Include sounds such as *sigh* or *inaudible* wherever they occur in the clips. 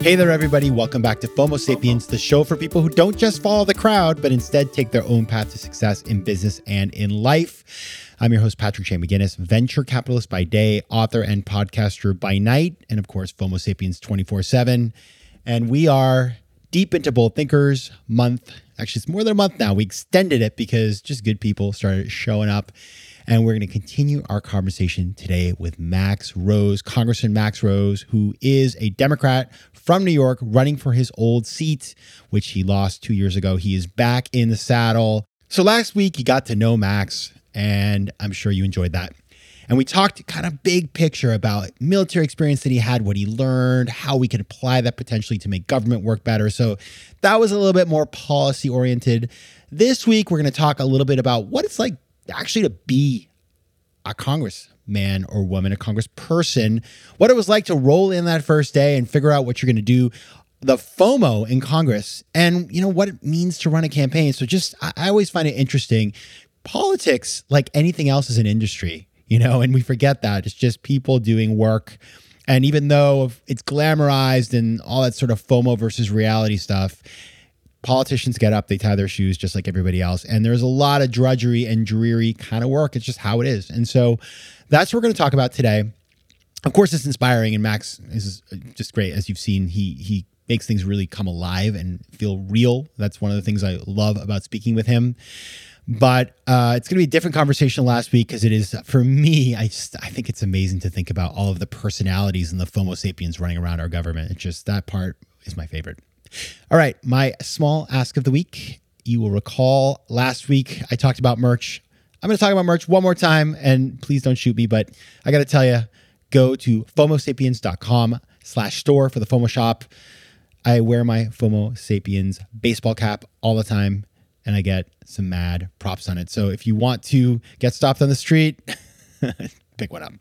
Hey there, everybody. Welcome back to FOMO Sapiens, the show for people who don't just follow the crowd, but instead take their own path to success in business and in life. I'm your host, Patrick J. McGinnis, venture capitalist by day, author and podcaster by night, and of course, FOMO Sapiens 24 7. And we are deep into Bold Thinkers month. Actually, it's more than a month now. We extended it because just good people started showing up. And we're going to continue our conversation today with Max Rose, Congressman Max Rose, who is a Democrat from New York running for his old seat, which he lost two years ago. He is back in the saddle. So last week, you got to know Max, and I'm sure you enjoyed that. And we talked kind of big picture about military experience that he had, what he learned, how we could apply that potentially to make government work better. So that was a little bit more policy oriented. This week, we're going to talk a little bit about what it's like actually to be a congressman or woman, a congressperson, what it was like to roll in that first day and figure out what you're going to do, the FOMO in Congress, and you know what it means to run a campaign. So just I, I always find it interesting. Politics, like anything else, is an industry, you know, and we forget that it's just people doing work. And even though it's glamorized and all that sort of FOMO versus reality stuff, politicians get up, they tie their shoes just like everybody else. And there's a lot of drudgery and dreary kind of work. It's just how it is. And so that's what we're going to talk about today. Of course, it's inspiring, and Max is just great. As you've seen, he he makes things really come alive and feel real. That's one of the things I love about speaking with him. But uh, it's going to be a different conversation last week because it is for me. I just I think it's amazing to think about all of the personalities and the FOMO sapiens running around our government. It's just that part is my favorite. All right, my small ask of the week. You will recall last week I talked about merch. I'm going to talk about merch one more time, and please don't shoot me, but I got to tell you, go to FOMOSapiens.com slash store for the FOMO shop. I wear my FOMO Sapiens baseball cap all the time, and I get some mad props on it. So if you want to get stopped on the street, *laughs* pick one up.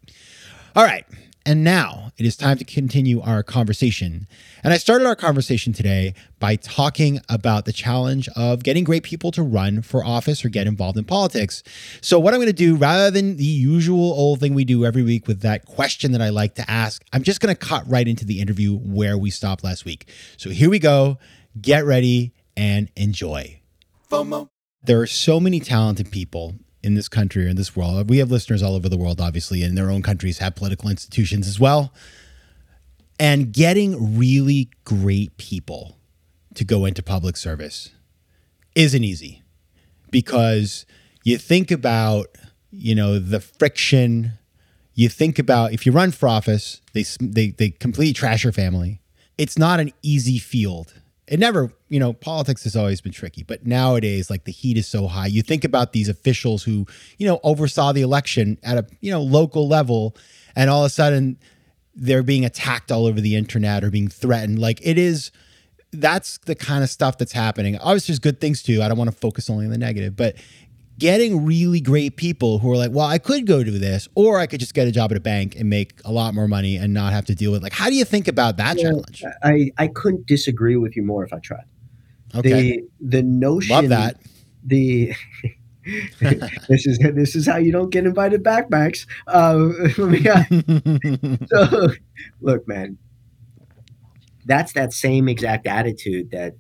All right. And now it is time to continue our conversation. And I started our conversation today by talking about the challenge of getting great people to run for office or get involved in politics. So, what I'm going to do, rather than the usual old thing we do every week with that question that I like to ask, I'm just going to cut right into the interview where we stopped last week. So, here we go. Get ready and enjoy. FOMO. There are so many talented people in this country or in this world. We have listeners all over the world, obviously, and their own countries have political institutions as well. And getting really great people to go into public service isn't easy because you think about, you know, the friction. You think about if you run for office, they they they completely trash your family. It's not an easy field it never, you know, politics has always been tricky, but nowadays, like the heat is so high. You think about these officials who, you know, oversaw the election at a, you know, local level, and all of a sudden they're being attacked all over the internet or being threatened. Like it is, that's the kind of stuff that's happening. Obviously, there's good things too. I don't want to focus only on the negative, but getting really great people who are like, well, I could go do this, or I could just get a job at a bank and make a lot more money and not have to deal with like, how do you think about that yeah, challenge? I, I couldn't disagree with you more if I tried. Okay. The, the notion Love that. The *laughs* this is this is how you don't get invited back, Max. *laughs* Uh, *laughs* so look, man, that's that same exact attitude that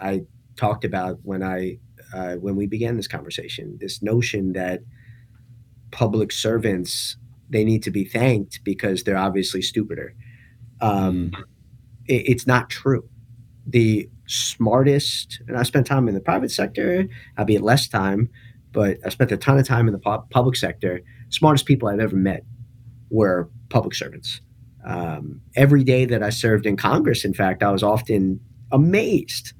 I talked about when I uh, when we began this conversation. This notion that public servants they need to be thanked because they're obviously stupider. Um, it, it's not true. The smartest, and I spent time in the private sector, albeit less time, but I spent a ton of time in the pu- public sector. Smartest people I've ever met were public servants. Um, every day that I served in Congress, in fact, I was often amazed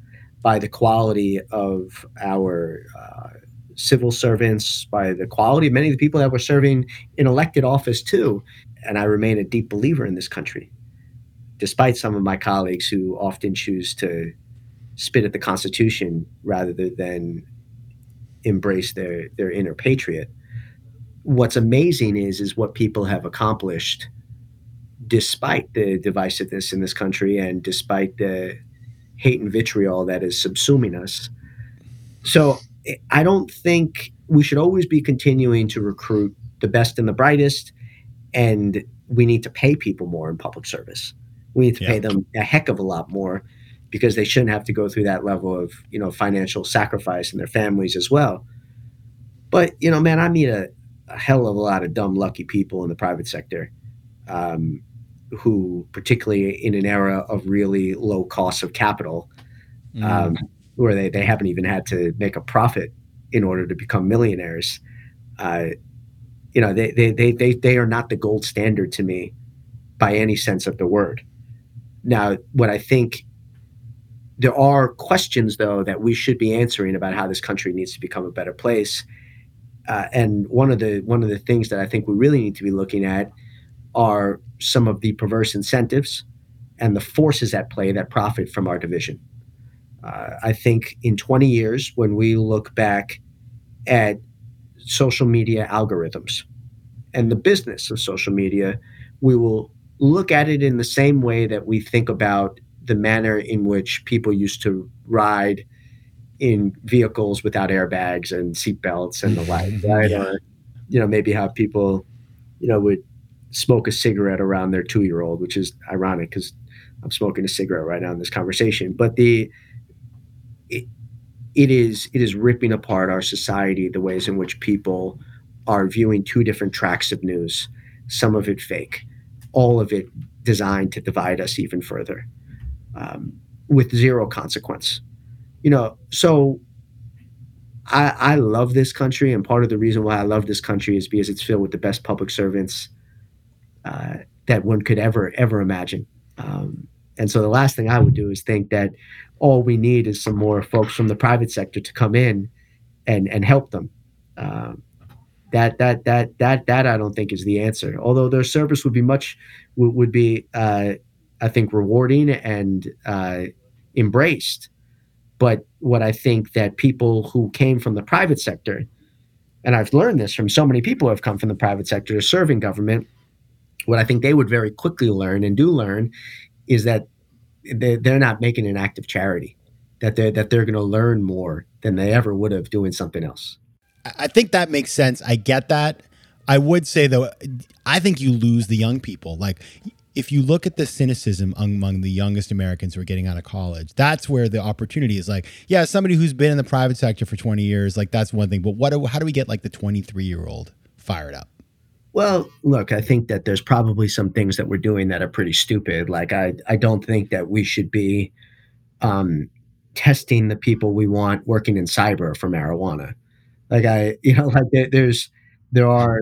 by the quality of our uh, civil servants, by the quality of many of the people that were serving in elected office too. And I remain a deep believer in this country, despite some of my colleagues who often choose to spit at the Constitution rather than embrace their their inner patriot. What's amazing is is what people have accomplished despite the divisiveness in this country and despite the hate and vitriol that is subsuming us. So I don't think we should always be continuing to recruit the best and the brightest, and we need to pay people more in public service. We need to yeah. pay them a heck of a lot more because they shouldn't have to go through that level of you know financial sacrifice and their families as well. But you know, man, I meet a, a hell of a lot of dumb lucky people in the private sector. Um, who, particularly in an era of really low costs of capital, mm. um, where they, they haven't even had to make a profit in order to become millionaires, uh, you know, they, they, they, they, they are not the gold standard to me by any sense of the word. Now, what I think there are questions, though, that we should be answering about how this country needs to become a better place. Uh, and one of the one of the things that I think we really need to be looking at are some of the perverse incentives and the forces at play that profit from our division. Uh, I think in 20 years, when we look back at social media algorithms and the business of social media, we will look at it in the same way that we think about the manner in which people used to ride in vehicles without airbags and seatbelts and the like, *laughs* right? Yeah. Or, you know, maybe how people, you know, would smoke a cigarette around their two year old, which is ironic because I'm smoking a cigarette right now in this conversation. But the it, it is it is ripping apart our society the ways in which people are viewing two different tracks of news, some of it fake, all of it designed to divide us even further, um, with zero consequence. You know, so I, I love this country, and part of the reason why I love this country is because it's filled with the best public servants uh, that one could ever ever imagine. Um, and so the last thing I would do is think that all we need is some more folks from the private sector to come in and and help them. Um, that that that that that I don't think is the answer. Although their service would be much would, would be uh, I think rewarding and uh, embraced. But what I think that people who came from the private sector, and I've learned this from so many people who have come from the private sector to serve in government, what I think they would very quickly learn and do learn is that they're not making an act of charity, that they're, that they're going to learn more than they ever would have doing something else. I think that makes sense. I get that. I would say though, I think you lose the young people. Like if you look at the cynicism among the youngest Americans who are getting out of college, that's where the opportunity is. Like, yeah, somebody who's been in the private sector for 20 years, like that's one thing. But what? How do we get like the 23 year old fired up? Well, look, I think that there's probably some things that we're doing that are pretty stupid. Like I, I don't think that we should be um, testing the people we want working in cyber for marijuana. Like I, *laughs* you know, like there, there's there are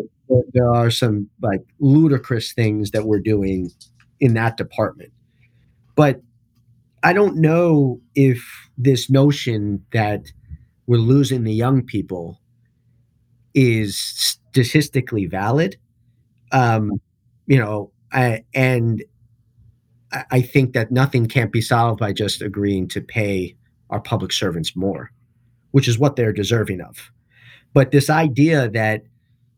there are some like ludicrous things that we're doing in that department. But I don't know if this notion that we're losing the young people is statistically valid um, you know, I, and I think that nothing can't be solved by just agreeing to pay our public servants more, which is what they're deserving of. But this idea that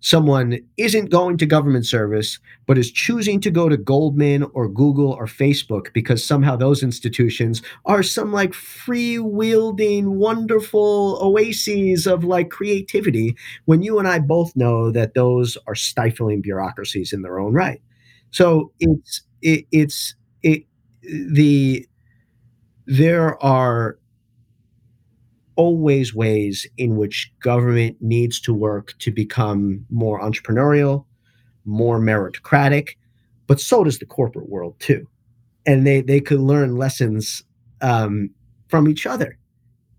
someone isn't going to government service, but is choosing to go to Goldman or Google or Facebook because somehow those institutions are some like free wielding, wonderful oases of like creativity, when you and I both know that those are stifling bureaucracies in their own right. So it's, it, it's, it, the, there are always ways in which government needs to work to become more entrepreneurial, more meritocratic, but so does the corporate world too. and they they could learn lessons um, from each other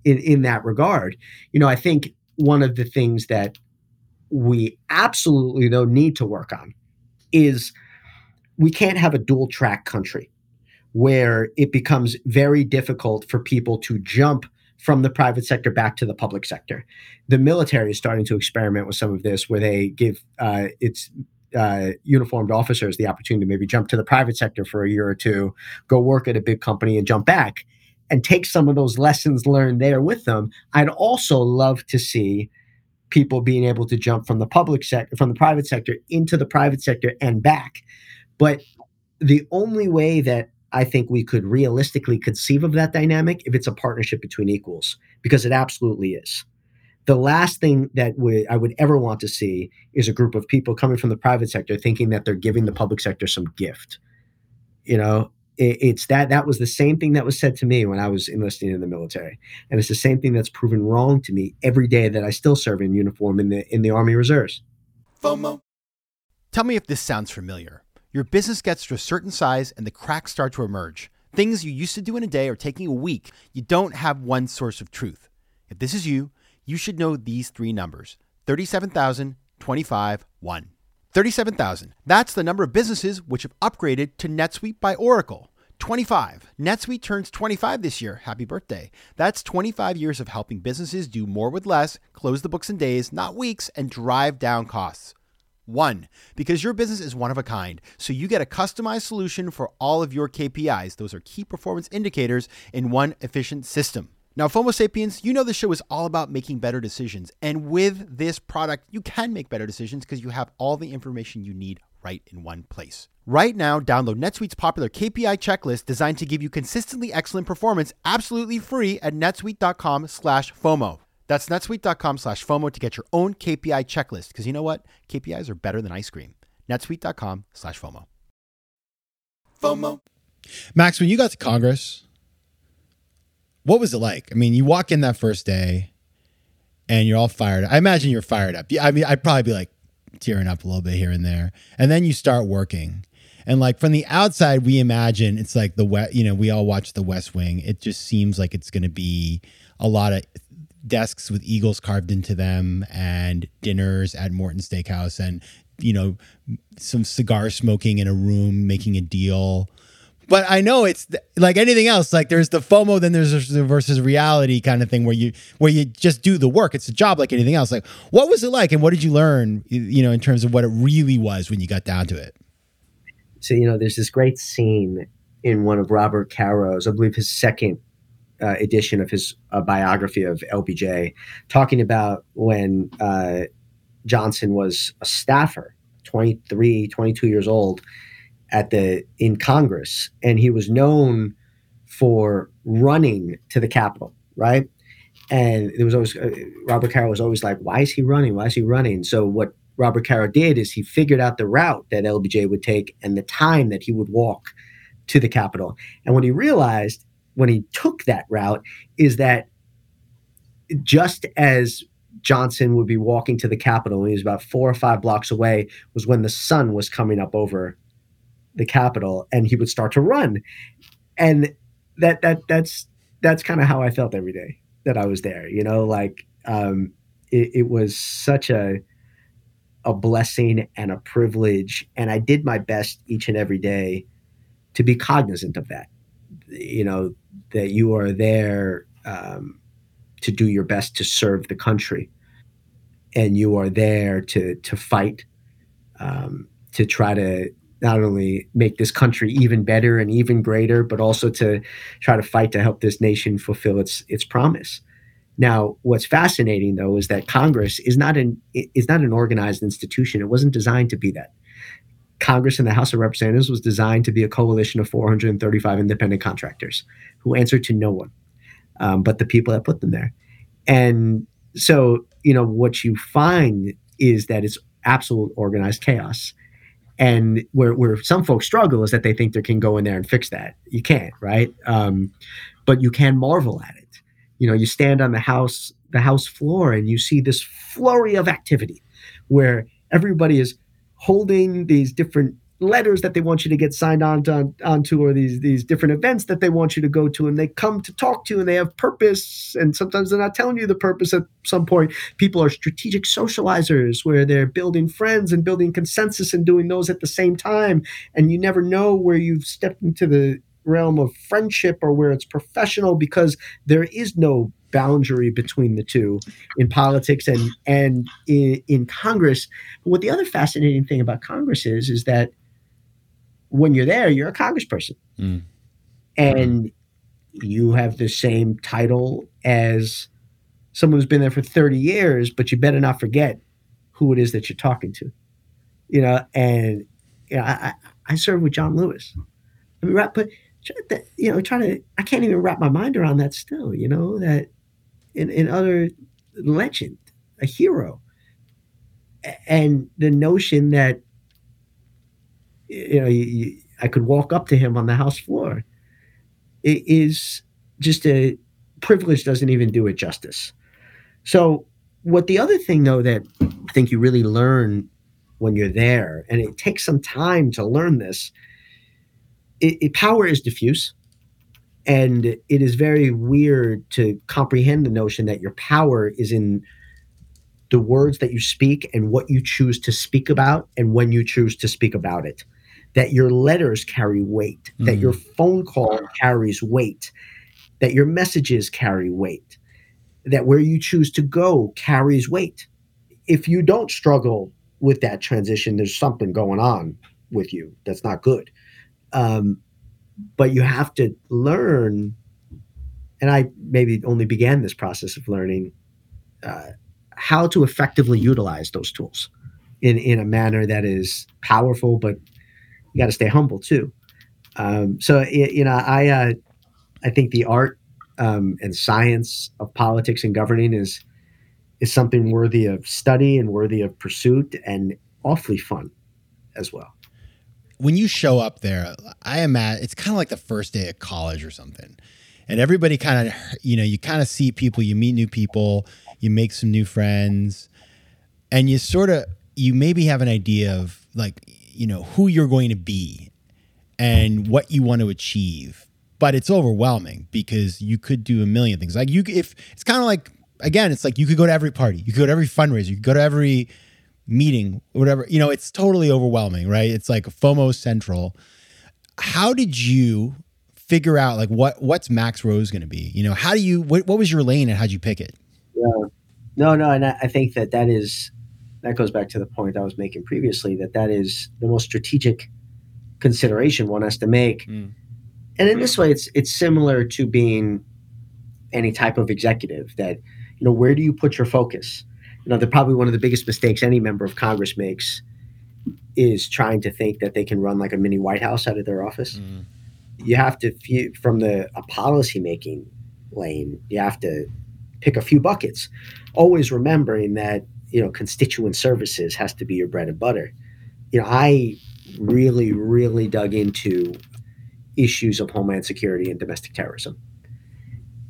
in in that regard. You know, I think one of the things that we absolutely though need to work on is we can't have a dual track country where it becomes very difficult for people to jump from the private sector back to the public sector. The military is starting to experiment with some of this, where they give uh, its uh, uniformed officers the opportunity to maybe jump to the private sector for a year or two, go work at a big company, and jump back and take some of those lessons learned there with them. I'd also love to see people being able to jump from the public sector, from the private sector into the private sector and back. But the only way that I think we could realistically conceive of that dynamic if it's a partnership between equals, because it absolutely is. The last thing that we, I would ever want to see is a group of people coming from the private sector thinking that they're giving the public sector some gift. You know, it, it's that that was the same thing that was said to me when I was enlisting in the military, and it's the same thing that's proven wrong to me every day that I still serve in uniform in the in the Army Reserves. FOMO. Tell me if this sounds familiar. Your business gets to a certain size and the cracks start to emerge. Things you used to do in a day are taking a week. You don't have one source of truth. If this is you, you should know these three numbers 37,000, 25, 1. 37,000. That's the number of businesses which have upgraded to NetSuite by Oracle. 25. NetSuite turns 25 this year. Happy birthday. That's 25 years of helping businesses do more with less, close the books in days, not weeks, and drive down costs. One, because your business is one of a kind, so you get a customized solution for all of your KPIs. Those are key performance indicators in one efficient system. Now, FOMO Sapiens, you know the show is all about making better decisions. And with this product, you can make better decisions because you have all the information you need right in one place. Right now, download NetSuite's popular KPI checklist designed to give you consistently excellent performance absolutely free at netsuite.com slash FOMO. That's netsuite.com slash FOMO to get your own KPI checklist. Because you know what? KPIs are better than ice cream. netsuite.com slash FOMO. FOMO. Max, when you got to Congress, what was it like? I mean, you walk in that first day and you're all fired. I imagine you're fired up. Yeah, I mean, I'd probably be like tearing up a little bit here and there. And then you start working. And like from the outside, we imagine it's like the wet, you know, we all watch the West Wing. It just seems like it's going to be a lot of desks with eagles carved into them and dinners at Morton Steakhouse and you know some cigar smoking in a room making a deal. But I know it's th- like anything else like there's the FOMO then there's the versus reality kind of thing where you where you just do the work. It's a job like anything else. Like what was it like and what did you learn you know in terms of what it really was when you got down to it? So you know, there's this great scene in one of Robert Caro's, I believe his second uh, edition of his uh, biography of LBJ, talking about when uh, Johnson was a staffer, 23, 22 years old, at the in Congress, and he was known for running to the Capitol, right? And there was always uh, Robert Caro was always like, "Why is he running? Why is he running?" So what Robert Caro did is he figured out the route that LBJ would take and the time that he would walk to the Capitol. And what he realized when he took that route is that just as Johnson would be walking to the Capitol, and he was about four or five blocks away, was when the sun was coming up over the Capitol, and he would start to run. And that that that's that's kind of how I felt every day that I was there. You know, like um, it, it was such a a blessing and a privilege, and I did my best each and every day to be cognizant of that. You know, that you are there um, to do your best to serve the country, and you are there to to fight um, to try to not only make this country even better and even greater, but also to try to fight to help this nation fulfill its its promise. Now, what's fascinating though is that Congress is not an is not an organized institution. It wasn't designed to be that. Congress and the House of Representatives was designed to be a coalition of 435 independent contractors who answered to no one um, but the people that put them there. And so, you know, what you find is that it's absolute organized chaos. And where, where some folks struggle is that they think they can go in there and fix that. You can't, right? Um, but you can marvel at it. You know, you stand on the house the house floor and you see this flurry of activity where everybody is holding these different letters that they want you to get signed on to, onto or these these different events that they want you to go to and they come to talk to you and they have purpose and sometimes they're not telling you the purpose at some point. People are strategic socializers where they're building friends and building consensus and doing those at the same time and you never know where you've stepped into the realm of friendship or where it's professional because there is no boundary between the two in politics and and in, in Congress. But what the other fascinating thing about Congress is is that when you're there, you're a congressperson. Mm. And you have the same title as someone who's been there for 30 years, but you better not forget who it is that you're talking to. You know, and you know, I, I served with John Lewis. I mean, but you know, trying to, I can't even wrap my mind around that still, you know, that in, in other legend, a hero. And the notion that you know, you, you, I could walk up to him on the house floor. It is just a privilege doesn't even do it justice. So, what the other thing though that I think you really learn when you're there, and it takes some time to learn this, it, it, power is diffuse. And it is very weird to comprehend the notion that your power is in the words that you speak and what you choose to speak about and when you choose to speak about it that your letters carry weight, mm. that your phone call carries weight, that your messages carry weight, that where you choose to go carries weight. If you don't struggle with that transition, there's something going on with you that's not good. Um, but you have to learn, and I maybe only began this process of learning uh, how to effectively utilize those tools in, in a manner that is powerful but you got to stay humble too. Um, so you know, I uh, I think the art um, and science of politics and governing is is something worthy of study and worthy of pursuit and awfully fun as well. When you show up there, I am at it's kind of like the first day of college or something. And everybody kind of, you know, you kind of see people, you meet new people, you make some new friends, and you sort of, you maybe have an idea of like, you know who you're going to be and what you want to achieve but it's overwhelming because you could do a million things like you if it's kind of like again it's like you could go to every party you could go to every fundraiser you could go to every meeting whatever you know it's totally overwhelming right it's like fomo central how did you figure out like what what's max rose going to be you know how do you what, what was your lane and how'd you pick it yeah no no and i think that that is that goes back to the point I was making previously that that is the most strategic consideration one has to make. Mm. And in this way, it's it's similar to being any type of executive that you know where do you put your focus? Know, they're probably one of the biggest mistakes any member of Congress makes is trying to think that they can run like a mini White House out of their office. Mm. You have to from the a policy making lane. You have to pick a few buckets, always remembering that you know constituent services has to be your bread and butter you know i really really dug into issues of homeland security and domestic terrorism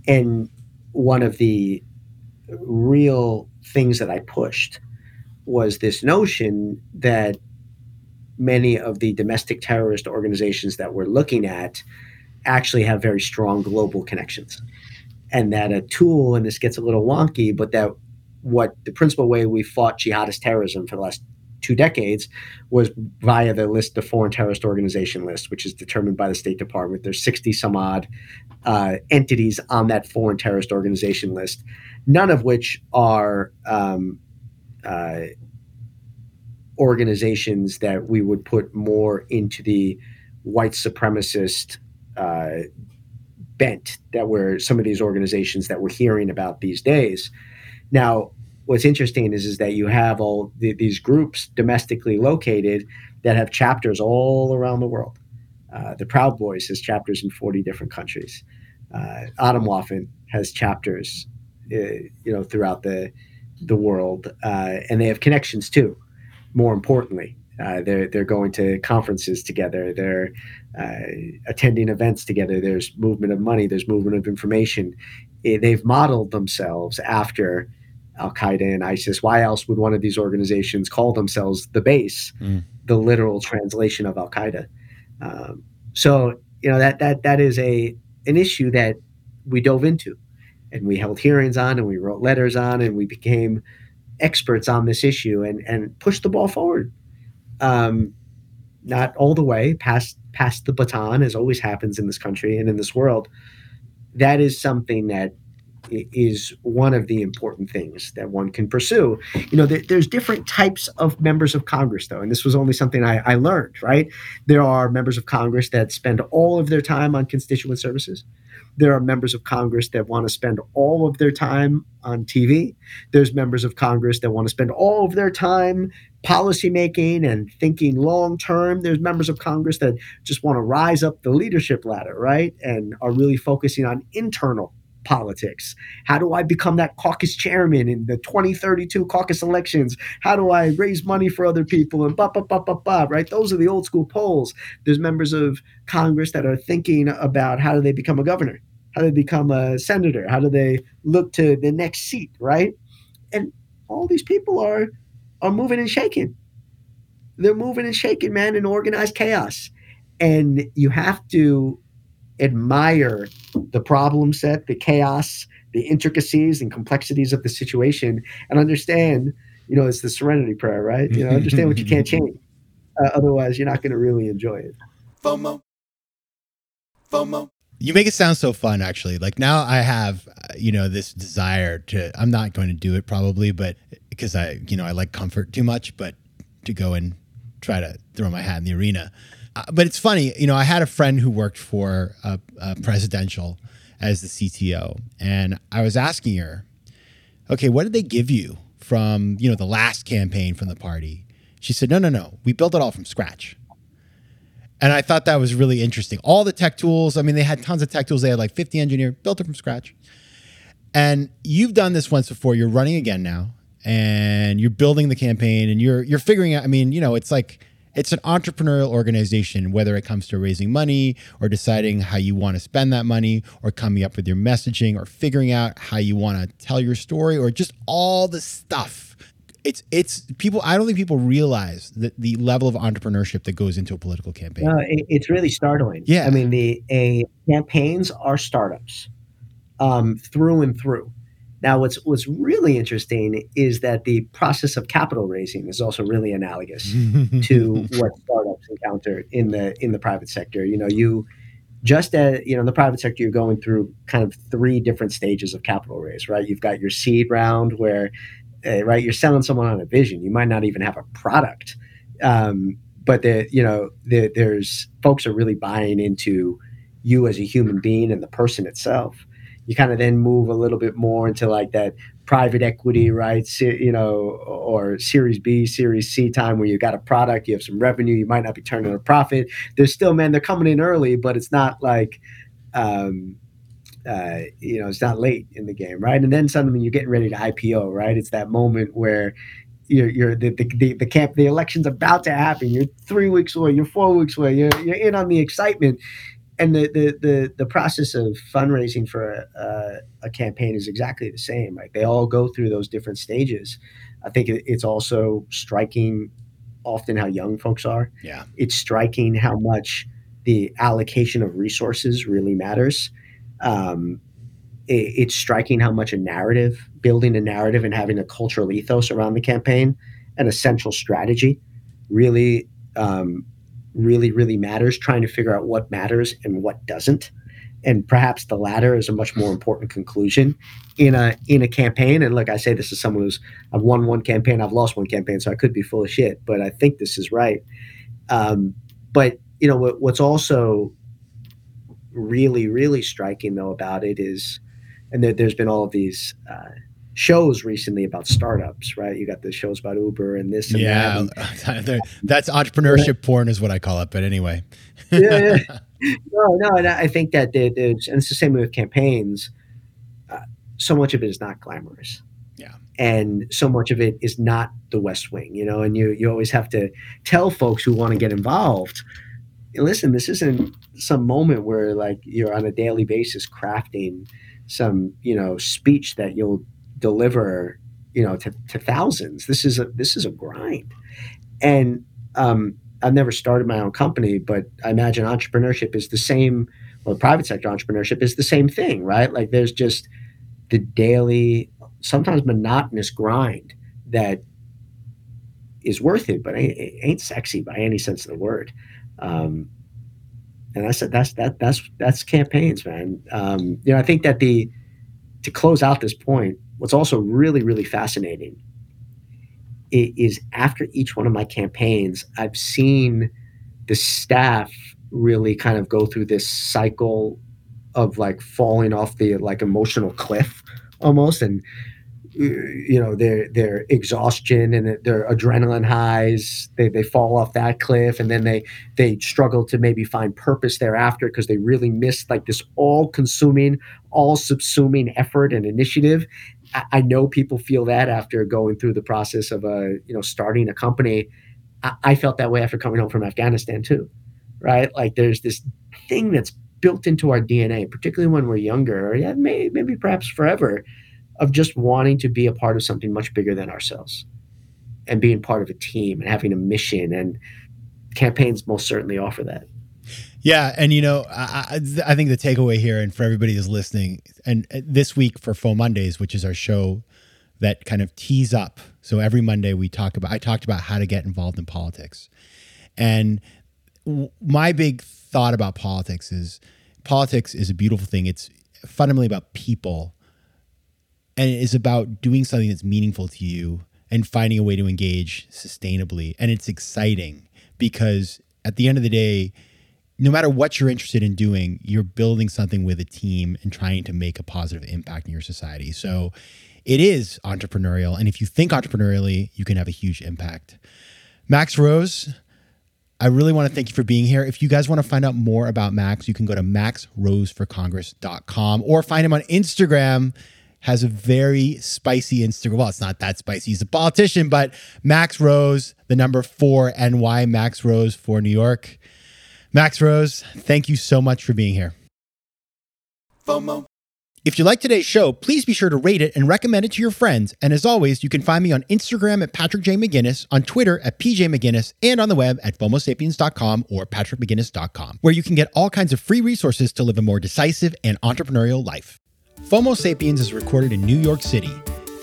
and one of the real things that i pushed was this notion that many of the domestic terrorist organizations that we're looking at actually have very strong global connections and that a tool and this gets a little wonky but that what the principal way we fought jihadist terrorism for the last two decades was via the list, the foreign terrorist organization list, which is determined by the State Department. There's 60 some odd uh, entities on that foreign terrorist organization list, none of which are um, uh, organizations that we would put more into the white supremacist uh, bent that were some of these organizations that we're hearing about these days. Now, what's interesting is is that you have all the, these groups domestically located that have chapters all around the world. Uh, the Proud Boys has chapters in 40 different countries. Uh, Atomwaffen has chapters, you know, throughout the the world, uh, and they have connections too. More importantly, uh, they're they're going to conferences together. They're uh, attending events together. There's movement of money. There's movement of information. They've modeled themselves after Al Qaeda and ISIS. Why else would one of these organizations call themselves the base, mm. the literal translation of Al Qaeda? Um, so you know that that that is a an issue that we dove into, and we held hearings on, and we wrote letters on, and we became experts on this issue, and and pushed the ball forward. Um, not all the way past past the baton, as always happens in this country and in this world. That is something that is one of the important things that one can pursue. You know, there, there's different types of members of Congress, though, and this was only something I, I learned, right? There are members of Congress that spend all of their time on constituent services. There are members of Congress that want to spend all of their time on TV. There's members of Congress that want to spend all of their time policymaking and thinking long term. There's members of Congress that just want to rise up the leadership ladder, right? And are really focusing on internal politics? How do I become that caucus chairman in the 2032 caucus elections? How do I raise money for other people and blah, blah, blah, blah, blah, right? Those are the old school pols. There's members of Congress that are thinking about how do they become a governor? How do they become a senator? How do they look to the next seat, right? And all these people are are moving and shaking. They're moving and shaking, man, in organized chaos. And you have to admire the problem set, the chaos, the intricacies and complexities of the situation, and understand, you know, it's the serenity prayer, right? You know, understand what you can't *laughs* change. Uh, otherwise, you're not going to really enjoy it. FOMO. FOMO. You make it sound so fun, actually. Like now I have, uh, you know, this desire to, I'm not going to do it probably, but because I, you know, I like comfort too much, but to go and try to throw my hat in the arena. Uh, but it's funny, you know, I had a friend who worked for a, a presidential as the CTO, and I was asking her, okay, what did they give you from, you know, the last campaign from the party? She said, no, no, no, we built it all from scratch. And I thought that was really interesting. All the tech tools, I mean, they had tons of tech tools. They had like 50 engineers, built it from scratch. And you've done this once before. You're running again now, and you're building the campaign, and you're you're figuring out. I mean, you know, it's like it's an entrepreneurial organization, whether it comes to raising money or deciding how you want to spend that money or coming up with your messaging or figuring out how you want to tell your story or just all the stuff. It's it's people. I don't think people realize that the level of entrepreneurship that goes into a political campaign. No, it, it's really startling. Yeah, I mean the a campaigns are startups um, through and through. Now, what's what's really interesting is that the process of capital raising is also really analogous *laughs* to what startups encounter in the in the private sector. You know, you just as you know, in the private sector, you're going through kind of three different stages of capital raise, right? You've got your seed round where, uh, right, you're selling someone on a vision. You might not even have a product, um, but the you know the, there's folks are really buying into you as a human being and the person itself you kind of then move a little bit more into like that private equity, right? you know, or Series B, Series C time where you got a product, you have some revenue, you might not be turning a profit. There's still, man, they're coming in early, but it's not like, um, uh, you know, it's not late in the game, right? And then suddenly you're getting ready to IPO, right? It's that moment where you're, you're the, the, the, the camp, the election's about to happen. You're three weeks away, you're four weeks away, you're, you're in on the excitement and the, the the the process of fundraising for a, a, campaign is exactly the same right? They all go through those different stages. I think it's also striking often how young folks are. Yeah. It's striking how much the allocation of resources really matters. Um, it, it's striking how much a narrative building a narrative and having a cultural ethos around the campaign an essential strategy really um, really, really matters, trying to figure out what matters and what doesn't. And perhaps the latter is a much more important conclusion in a in a campaign. And like I say, this is someone who's I've won one campaign, I've lost one campaign, so I could be full of shit, but I think this is right. Um, but you know what, what's also really, really striking though about it is, and there, has been all of these uh, shows recently about startups, right? You got the shows about Uber and this and yeah, that. And, *laughs* that's entrepreneurship yeah. porn, is what I call it. But anyway, yeah, yeah. *laughs* no, no, and I think that there's, and it's the same with campaigns. Uh, so much of it is not glamorous. Yeah, and so much of it is not the West Wing, you know. And you you always have to tell folks who want to get involved. Listen, this isn't some moment where like you're on a daily basis crafting some you know speech that you'll deliver you know, to, to thousands. This is a this is a grind, and um, I've never started my own company, but I imagine entrepreneurship is the same. Well, private sector entrepreneurship is the same thing, right? Like there's just the daily, sometimes monotonous grind that is worth it, but ain't, ain't sexy by any sense of the word. Um, and I said that's that that's that's campaigns, man. Um, you know, I think that the to close out this point, what's also really really fascinating is after each one of my campaigns, I've seen the staff really kind of go through this cycle of like falling off the like emotional cliff almost. And uh, you know their their exhaustion and their adrenaline highs they, they fall off that cliff and then they they struggle to maybe find purpose thereafter because they really missed like this all consuming all subsuming effort and initiative I, know people feel that after going through the process of a you know starting a company. I, I felt that way after coming home from afghanistan too right? Like there's this thing that's built into our dna particularly when we're younger or yeah maybe, maybe perhaps forever of just wanting to be a part of something much bigger than ourselves and being part of a team and having a mission and campaigns most certainly offer that yeah and you know i, I think the takeaway here and for everybody who's listening and uh, this week for faux mondays which is our show that kind of tees up so every monday we talk about i talked about how to get involved in politics and my big thought about politics is politics is a beautiful thing it's fundamentally about people and it is about doing something that's meaningful to you and finding a way to engage sustainably. And it's exciting because at the end of the day, no matter what you're interested in doing, you're building something with a team and trying to make a positive impact in your society. So it is entrepreneurial. And if you think entrepreneurially, you can have a huge impact. Max Rose, I really want to thank you for being here. If you guys want to find out more about Max, you can go to maxroseforcongress.com or find him on Instagram has a very spicy Instagram. Well, it's not that spicy. He's a politician, but Max Rose, the number four NY, Max Rose for New York. Max Rose, thank you so much for being here. FOMO. If you like today's show, please be sure to rate it and recommend it to your friends. And as always, you can find me on Instagram at Patrick J. McGinnis, on Twitter at PJ McGinnis, and on the web at FOMOSapiens.com or PatrickMcGinnis.com, where you can get all kinds of free resources to live a more decisive and entrepreneurial life. FOMO Sapiens is recorded in New York City.